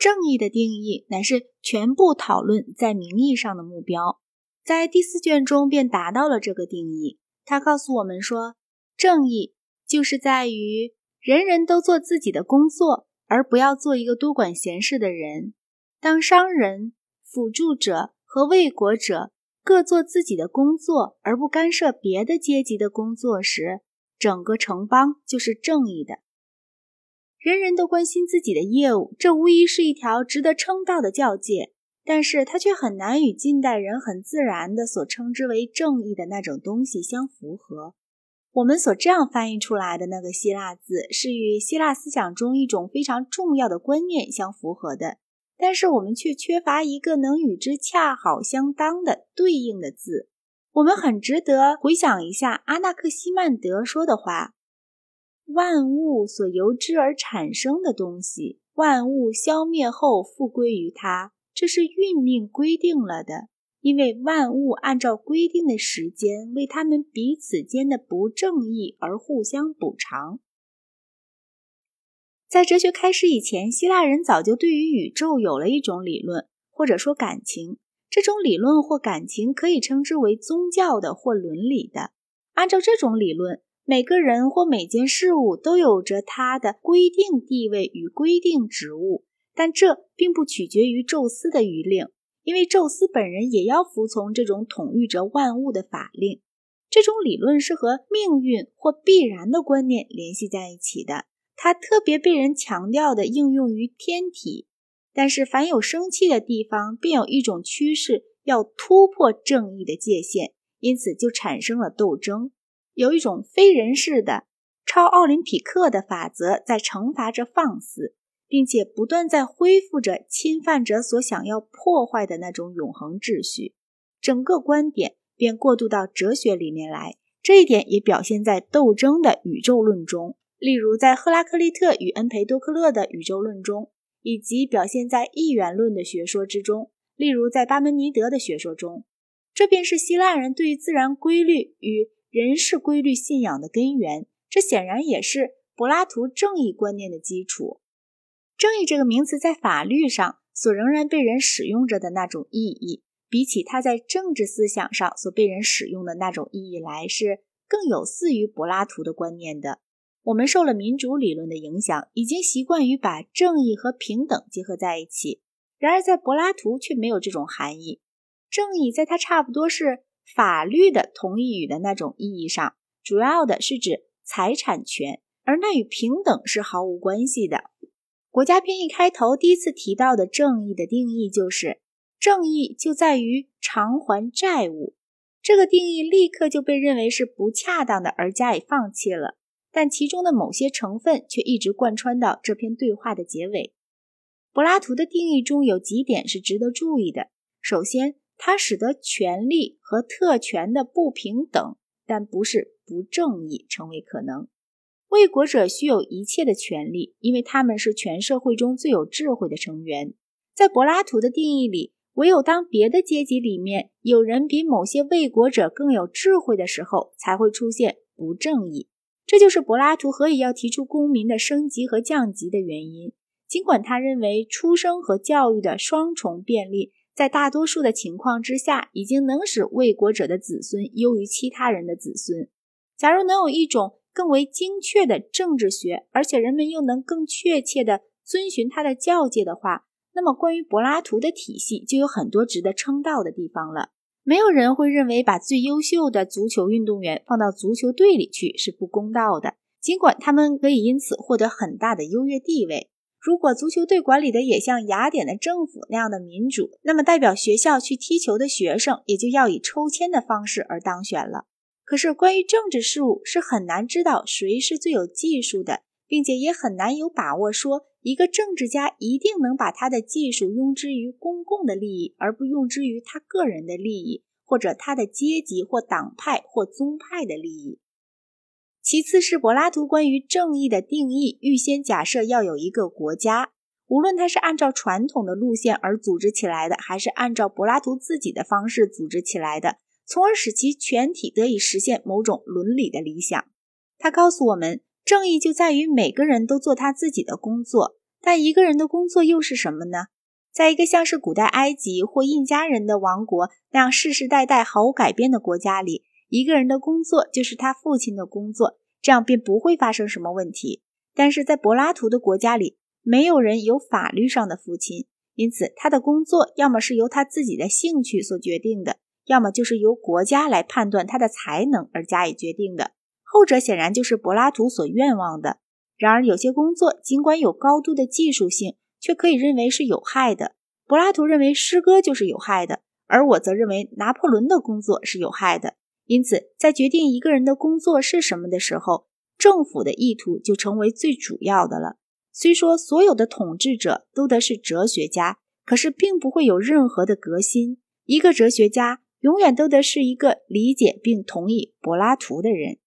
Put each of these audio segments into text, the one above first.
正义的定义乃是全部讨论在名义上的目标，在第四卷中便达到了这个定义。他告诉我们说，正义就是在于人人都做自己的工作，而不要做一个多管闲事的人。当商人、辅助者和卫国者各做自己的工作，而不干涉别的阶级的工作时，整个城邦就是正义的。人人都关心自己的业务，这无疑是一条值得称道的教诫，但是它却很难与近代人很自然的所称之为正义的那种东西相符合。我们所这样翻译出来的那个希腊字，是与希腊思想中一种非常重要的观念相符合的，但是我们却缺乏一个能与之恰好相当的对应的字。我们很值得回想一下阿纳克西曼德说的话。万物所由之而产生的东西，万物消灭后复归于它，这是运命规定了的。因为万物按照规定的时间为他们彼此间的不正义而互相补偿。在哲学开始以前，希腊人早就对于宇宙有了一种理论，或者说感情。这种理论或感情可以称之为宗教的或伦理的。按照这种理论。每个人或每件事物都有着它的规定地位与规定职务，但这并不取决于宙斯的谕令，因为宙斯本人也要服从这种统御着万物的法令。这种理论是和命运或必然的观念联系在一起的，它特别被人强调的应用于天体。但是，凡有生气的地方，便有一种趋势要突破正义的界限，因此就产生了斗争。有一种非人式的超奥林匹克的法则在惩罚着放肆，并且不断在恢复着侵犯者所想要破坏的那种永恒秩序。整个观点便过渡到哲学里面来，这一点也表现在斗争的宇宙论中，例如在赫拉克利特与恩培多克勒的宇宙论中，以及表现在一元论的学说之中，例如在巴门尼德的学说中。这便是希腊人对于自然规律与。人是规律信仰的根源，这显然也是柏拉图正义观念的基础。正义这个名词在法律上所仍然被人使用着的那种意义，比起它在政治思想上所被人使用的那种意义来，是更有似于柏拉图的观念的。我们受了民主理论的影响，已经习惯于把正义和平等结合在一起。然而，在柏拉图却没有这种含义。正义在他差不多是。法律的同义语的那种意义上，主要的是指财产权，而那与平等是毫无关系的。国家篇一开头第一次提到的正义的定义就是：正义就在于偿还债务。这个定义立刻就被认为是不恰当的，而加以放弃了。但其中的某些成分却一直贯穿到这篇对话的结尾。柏拉图的定义中有几点是值得注意的。首先，它使得权利和特权的不平等，但不是不正义成为可能。为国者需有一切的权利，因为他们是全社会中最有智慧的成员。在柏拉图的定义里，唯有当别的阶级里面有人比某些为国者更有智慧的时候，才会出现不正义。这就是柏拉图何以要提出公民的升级和降级的原因。尽管他认为出生和教育的双重便利。在大多数的情况之下，已经能使为国者的子孙优于其他人的子孙。假如能有一种更为精确的政治学，而且人们又能更确切地遵循他的教诫的话，那么关于柏拉图的体系就有很多值得称道的地方了。没有人会认为把最优秀的足球运动员放到足球队里去是不公道的，尽管他们可以因此获得很大的优越地位。如果足球队管理的也像雅典的政府那样的民主，那么代表学校去踢球的学生也就要以抽签的方式而当选了。可是关于政治事务是很难知道谁是最有技术的，并且也很难有把握说一个政治家一定能把他的技术用之于公共的利益，而不用之于他个人的利益，或者他的阶级或党派或宗派的利益。其次是柏拉图关于正义的定义，预先假设要有一个国家，无论它是按照传统的路线而组织起来的，还是按照柏拉图自己的方式组织起来的，从而使其全体得以实现某种伦理的理想。他告诉我们，正义就在于每个人都做他自己的工作，但一个人的工作又是什么呢？在一个像是古代埃及或印加人的王国那样世世代代毫无改变的国家里，一个人的工作就是他父亲的工作，这样便不会发生什么问题。但是在柏拉图的国家里，没有人有法律上的父亲，因此他的工作要么是由他自己的兴趣所决定的，要么就是由国家来判断他的才能而加以决定的。后者显然就是柏拉图所愿望的。然而，有些工作尽管有高度的技术性，却可以认为是有害的。柏拉图认为诗歌就是有害的，而我则认为拿破仑的工作是有害的。因此，在决定一个人的工作是什么的时候，政府的意图就成为最主要的了。虽说所有的统治者都得是哲学家，可是并不会有任何的革新。一个哲学家永远都得是一个理解并同意柏拉图的人。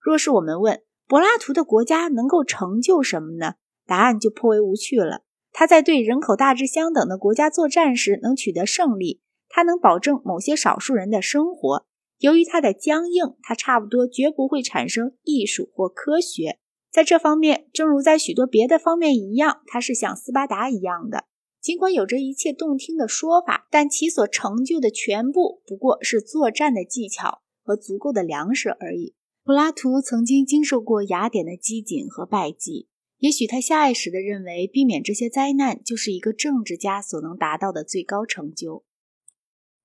若是我们问柏拉图的国家能够成就什么呢？答案就颇为无趣了。他在对人口大致相等的国家作战时能取得胜利，他能保证某些少数人的生活。由于它的僵硬，它差不多绝不会产生艺术或科学。在这方面，正如在许多别的方面一样，它是像斯巴达一样的。尽管有着一切动听的说法，但其所成就的全部不过是作战的技巧和足够的粮食而已。柏拉图曾经经受过雅典的饥馑和败绩，也许他下意识地认为，避免这些灾难就是一个政治家所能达到的最高成就。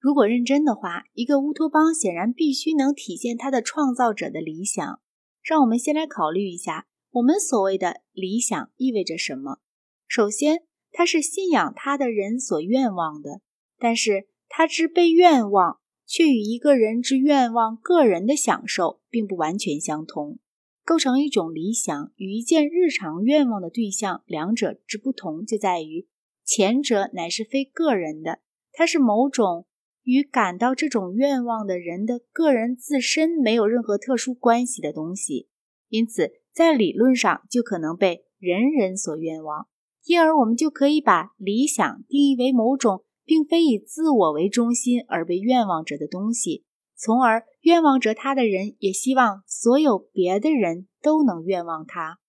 如果认真的话，一个乌托邦显然必须能体现他的创造者的理想。让我们先来考虑一下，我们所谓的理想意味着什么。首先，它是信仰他的人所愿望的，但是他之被愿望。却与一个人之愿望、个人的享受并不完全相同。构成一种理想与一件日常愿望的对象，两者之不同就在于，前者乃是非个人的，它是某种与感到这种愿望的人的个人自身没有任何特殊关系的东西，因此在理论上就可能被人人所愿望，因而我们就可以把理想定义为某种。并非以自我为中心而被愿望着的东西，从而愿望着他的人也希望所有别的人都能愿望他。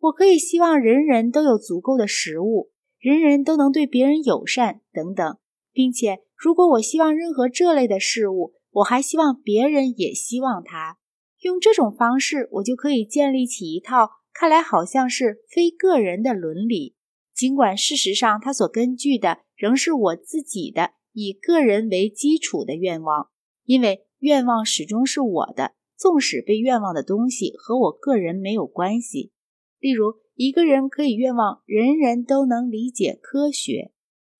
我可以希望人人都有足够的食物，人人都能对别人友善等等，并且如果我希望任何这类的事物，我还希望别人也希望它。用这种方式，我就可以建立起一套看来好像是非个人的伦理，尽管事实上它所根据的。仍是我自己的以个人为基础的愿望，因为愿望始终是我的，纵使被愿望的东西和我个人没有关系。例如，一个人可以愿望人人都能理解科学，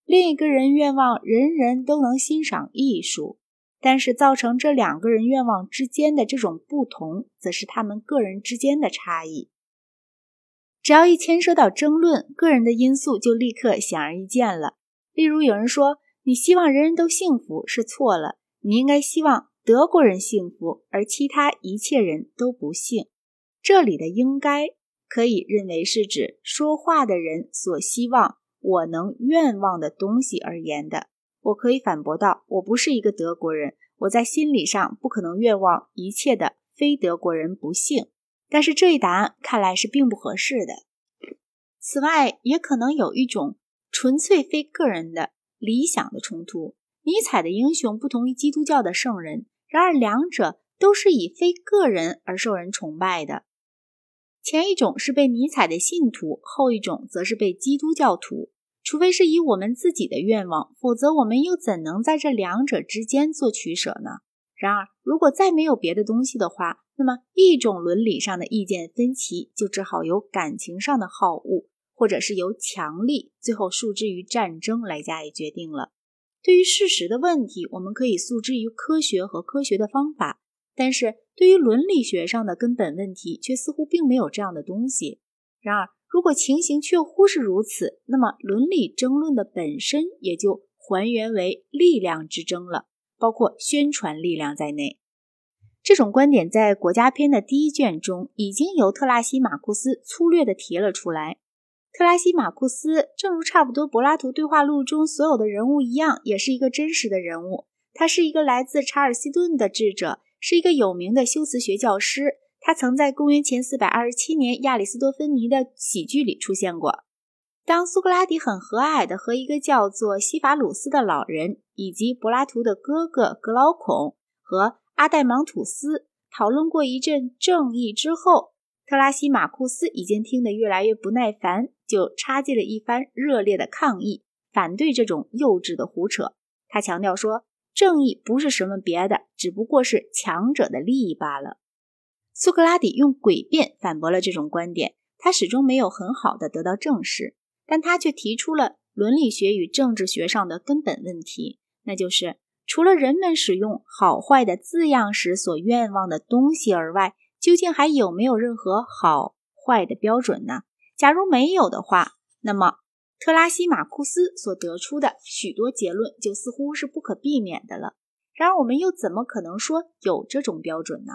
另一个人愿望人人都能欣赏艺术，但是造成这两个人愿望之间的这种不同，则是他们个人之间的差异。只要一牵涉到争论，个人的因素就立刻显而易见了。例如，有人说你希望人人都幸福是错了，你应该希望德国人幸福，而其他一切人都不幸。这里的“应该”可以认为是指说话的人所希望我能愿望的东西而言的。我可以反驳道：我不是一个德国人，我在心理上不可能愿望一切的非德国人不幸。但是这一答案看来是并不合适的。此外，也可能有一种。纯粹非个人的理想的冲突。尼采的英雄不同于基督教的圣人，然而两者都是以非个人而受人崇拜的。前一种是被尼采的信徒，后一种则是被基督教徒。除非是以我们自己的愿望，否则我们又怎能在这两者之间做取舍呢？然而，如果再没有别的东西的话，那么一种伦理上的意见分歧就只好由感情上的好恶。或者是由强力最后诉之于战争来加以决定了。对于事实的问题，我们可以诉之于科学和科学的方法；但是对于伦理学上的根本问题，却似乎并没有这样的东西。然而，如果情形确乎是如此，那么伦理争论的本身也就还原为力量之争了，包括宣传力量在内。这种观点在《国家篇》的第一卷中已经由特拉西马库斯粗略地提了出来。特拉西马库斯，正如差不多柏拉图对话录中所有的人物一样，也是一个真实的人物。他是一个来自查尔斯顿的智者，是一个有名的修辞学教师。他曾在公元前427年亚里斯多芬尼的喜剧里出现过。当苏格拉底很和蔼地和一个叫做西法鲁斯的老人，以及柏拉图的哥哥格劳孔和阿代芒吐斯讨论过一阵正义之后，特拉西马库斯已经听得越来越不耐烦，就插进了一番热烈的抗议，反对这种幼稚的胡扯。他强调说，正义不是什么别的，只不过是强者的利益罢了。苏格拉底用诡辩反驳了这种观点，他始终没有很好的得到证实。但他却提出了伦理学与政治学上的根本问题，那就是除了人们使用好坏的字样时所愿望的东西而外，究竟还有没有任何好坏的标准呢？假如没有的话，那么特拉西马库斯所得出的许多结论就似乎是不可避免的了。然而，我们又怎么可能说有这种标准呢？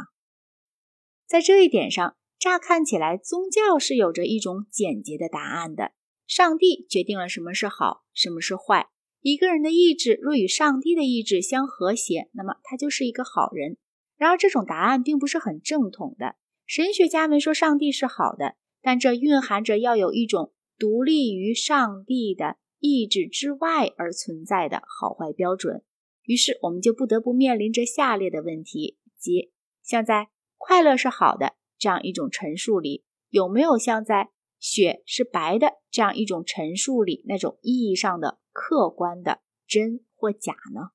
在这一点上，乍看起来，宗教是有着一种简洁的答案的。上帝决定了什么是好，什么是坏。一个人的意志若与上帝的意志相和谐，那么他就是一个好人。然而，这种答案并不是很正统的。神学家们说上帝是好的，但这蕴含着要有一种独立于上帝的意志之外而存在的好坏标准。于是，我们就不得不面临着下列的问题：即像在“快乐是好的”这样一种陈述里，有没有像在？雪是白的，这样一种陈述里那种意义上的客观的真或假呢？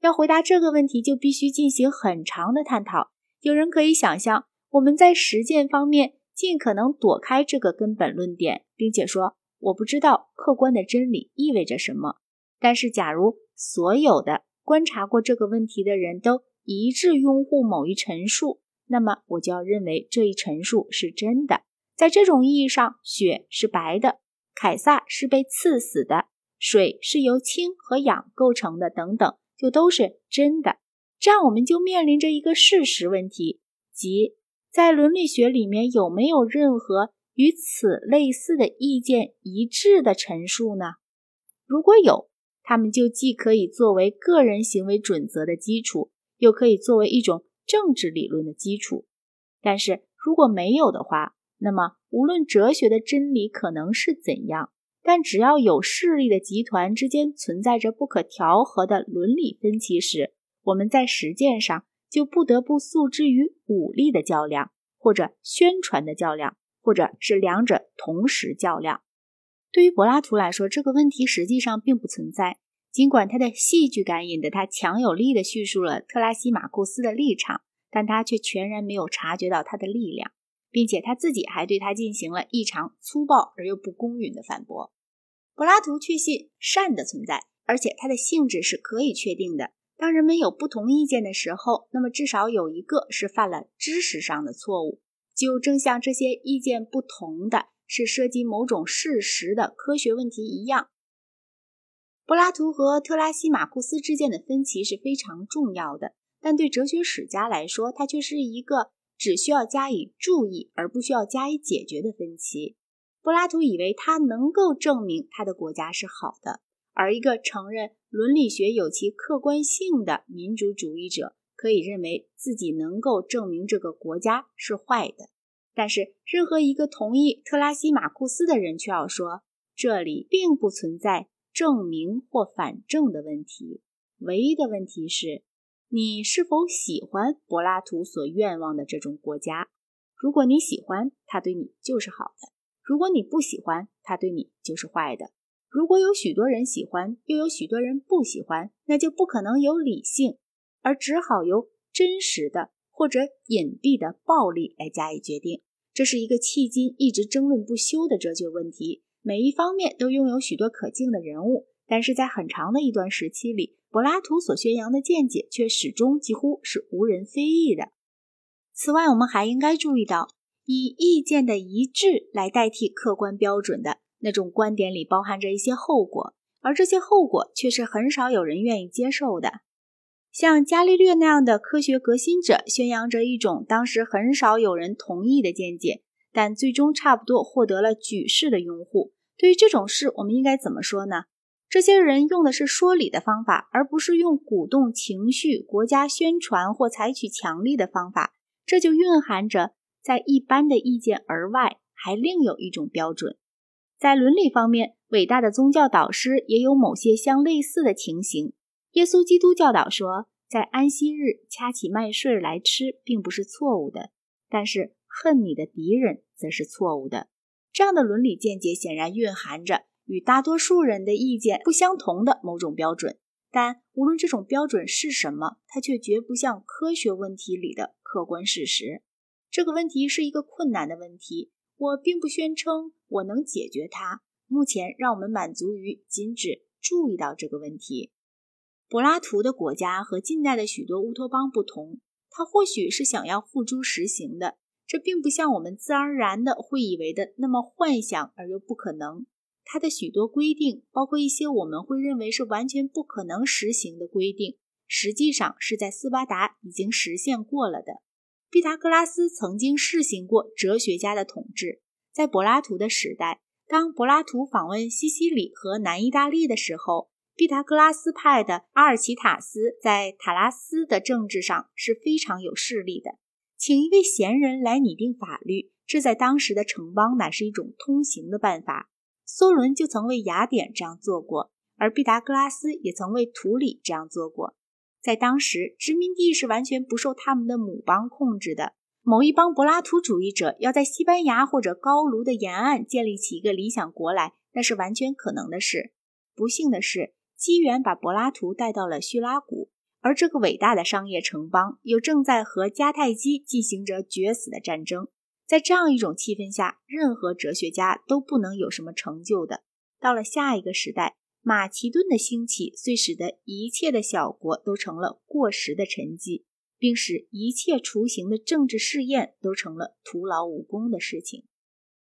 要回答这个问题，就必须进行很长的探讨。有人可以想象，我们在实践方面尽可能躲开这个根本论点，并且说我不知道客观的真理意味着什么。但是，假如所有的观察过这个问题的人都一致拥护某一陈述，那么我就要认为这一陈述是真的。在这种意义上，雪是白的，凯撒是被刺死的，水是由氢和氧构成的，等等，就都是真的。这样，我们就面临着一个事实问题，即在伦理学里面有没有任何与此类似的意见一致的陈述呢？如果有，他们就既可以作为个人行为准则的基础，又可以作为一种政治理论的基础。但是如果没有的话，那么，无论哲学的真理可能是怎样，但只要有势力的集团之间存在着不可调和的伦理分歧时，我们在实践上就不得不诉之于武力的较量，或者宣传的较量，或者是两者同时较量。对于柏拉图来说，这个问题实际上并不存在。尽管他的戏剧感引得他强有力地叙述了特拉西马库斯的立场，但他却全然没有察觉到他的力量。并且他自己还对他进行了异常粗暴而又不公允的反驳。柏拉图确信善的存在，而且它的性质是可以确定的。当人们有不同意见的时候，那么至少有一个是犯了知识上的错误，就正像这些意见不同的是涉及某种事实的科学问题一样。柏拉图和特拉西马库斯之间的分歧是非常重要的，但对哲学史家来说，它却是一个。只需要加以注意，而不需要加以解决的分歧。柏拉图以为他能够证明他的国家是好的，而一个承认伦理学有其客观性的民主主义者可以认为自己能够证明这个国家是坏的。但是，任何一个同意特拉西马库斯的人却要说，这里并不存在证明或反证的问题，唯一的问题是。你是否喜欢柏拉图所愿望的这种国家？如果你喜欢，他对你就是好的；如果你不喜欢，他对你就是坏的。如果有许多人喜欢，又有许多人不喜欢，那就不可能有理性，而只好由真实的或者隐蔽的暴力来加以决定。这是一个迄今一直争论不休的哲学问题，每一方面都拥有许多可敬的人物，但是在很长的一段时期里。柏拉图所宣扬的见解却始终几乎是无人非议的。此外，我们还应该注意到，以意见的一致来代替客观标准的那种观点里包含着一些后果，而这些后果却是很少有人愿意接受的。像伽利略那样的科学革新者，宣扬着一种当时很少有人同意的见解，但最终差不多获得了举世的拥护。对于这种事，我们应该怎么说呢？这些人用的是说理的方法，而不是用鼓动情绪、国家宣传或采取强力的方法。这就蕴含着在一般的意见而外，还另有一种标准。在伦理方面，伟大的宗教导师也有某些相类似的情形。耶稣基督教导说，在安息日掐起麦穗来吃，并不是错误的，但是恨你的敌人则是错误的。这样的伦理见解显然蕴含着与大多数人的意见不相同的某种标准，但无论这种标准是什么，它却绝不像科学问题里的客观事实。这个问题是一个困难的问题，我并不宣称我能解决它。目前，让我们满足于仅只注意到这个问题。柏拉图的国家和近代的许多乌托邦不同，他或许是想要付诸实行的。这并不像我们自然而然的会以为的那么幻想而又不可能。他的许多规定，包括一些我们会认为是完全不可能实行的规定，实际上是在斯巴达已经实现过了的。毕达哥拉斯曾经试行过哲学家的统治，在柏拉图的时代，当柏拉图访问西西里和南意大利的时候。毕达哥拉斯派的阿尔奇塔斯在塔拉斯的政治上是非常有势力的，请一位贤人来拟定法律，这在当时的城邦乃是一种通行的办法。梭伦就曾为雅典这样做过，而毕达哥拉斯也曾为图里这样做过。在当时，殖民地是完全不受他们的母邦控制的。某一帮柏拉图主义者要在西班牙或者高卢的沿岸建立起一个理想国来，那是完全可能的事。不幸的是。机缘把柏拉图带到了叙拉古，而这个伟大的商业城邦又正在和迦太基进行着决死的战争。在这样一种气氛下，任何哲学家都不能有什么成就的。到了下一个时代，马其顿的兴起遂使得一切的小国都成了过时的沉寂，并使一切雏形的政治试验都成了徒劳无功的事情。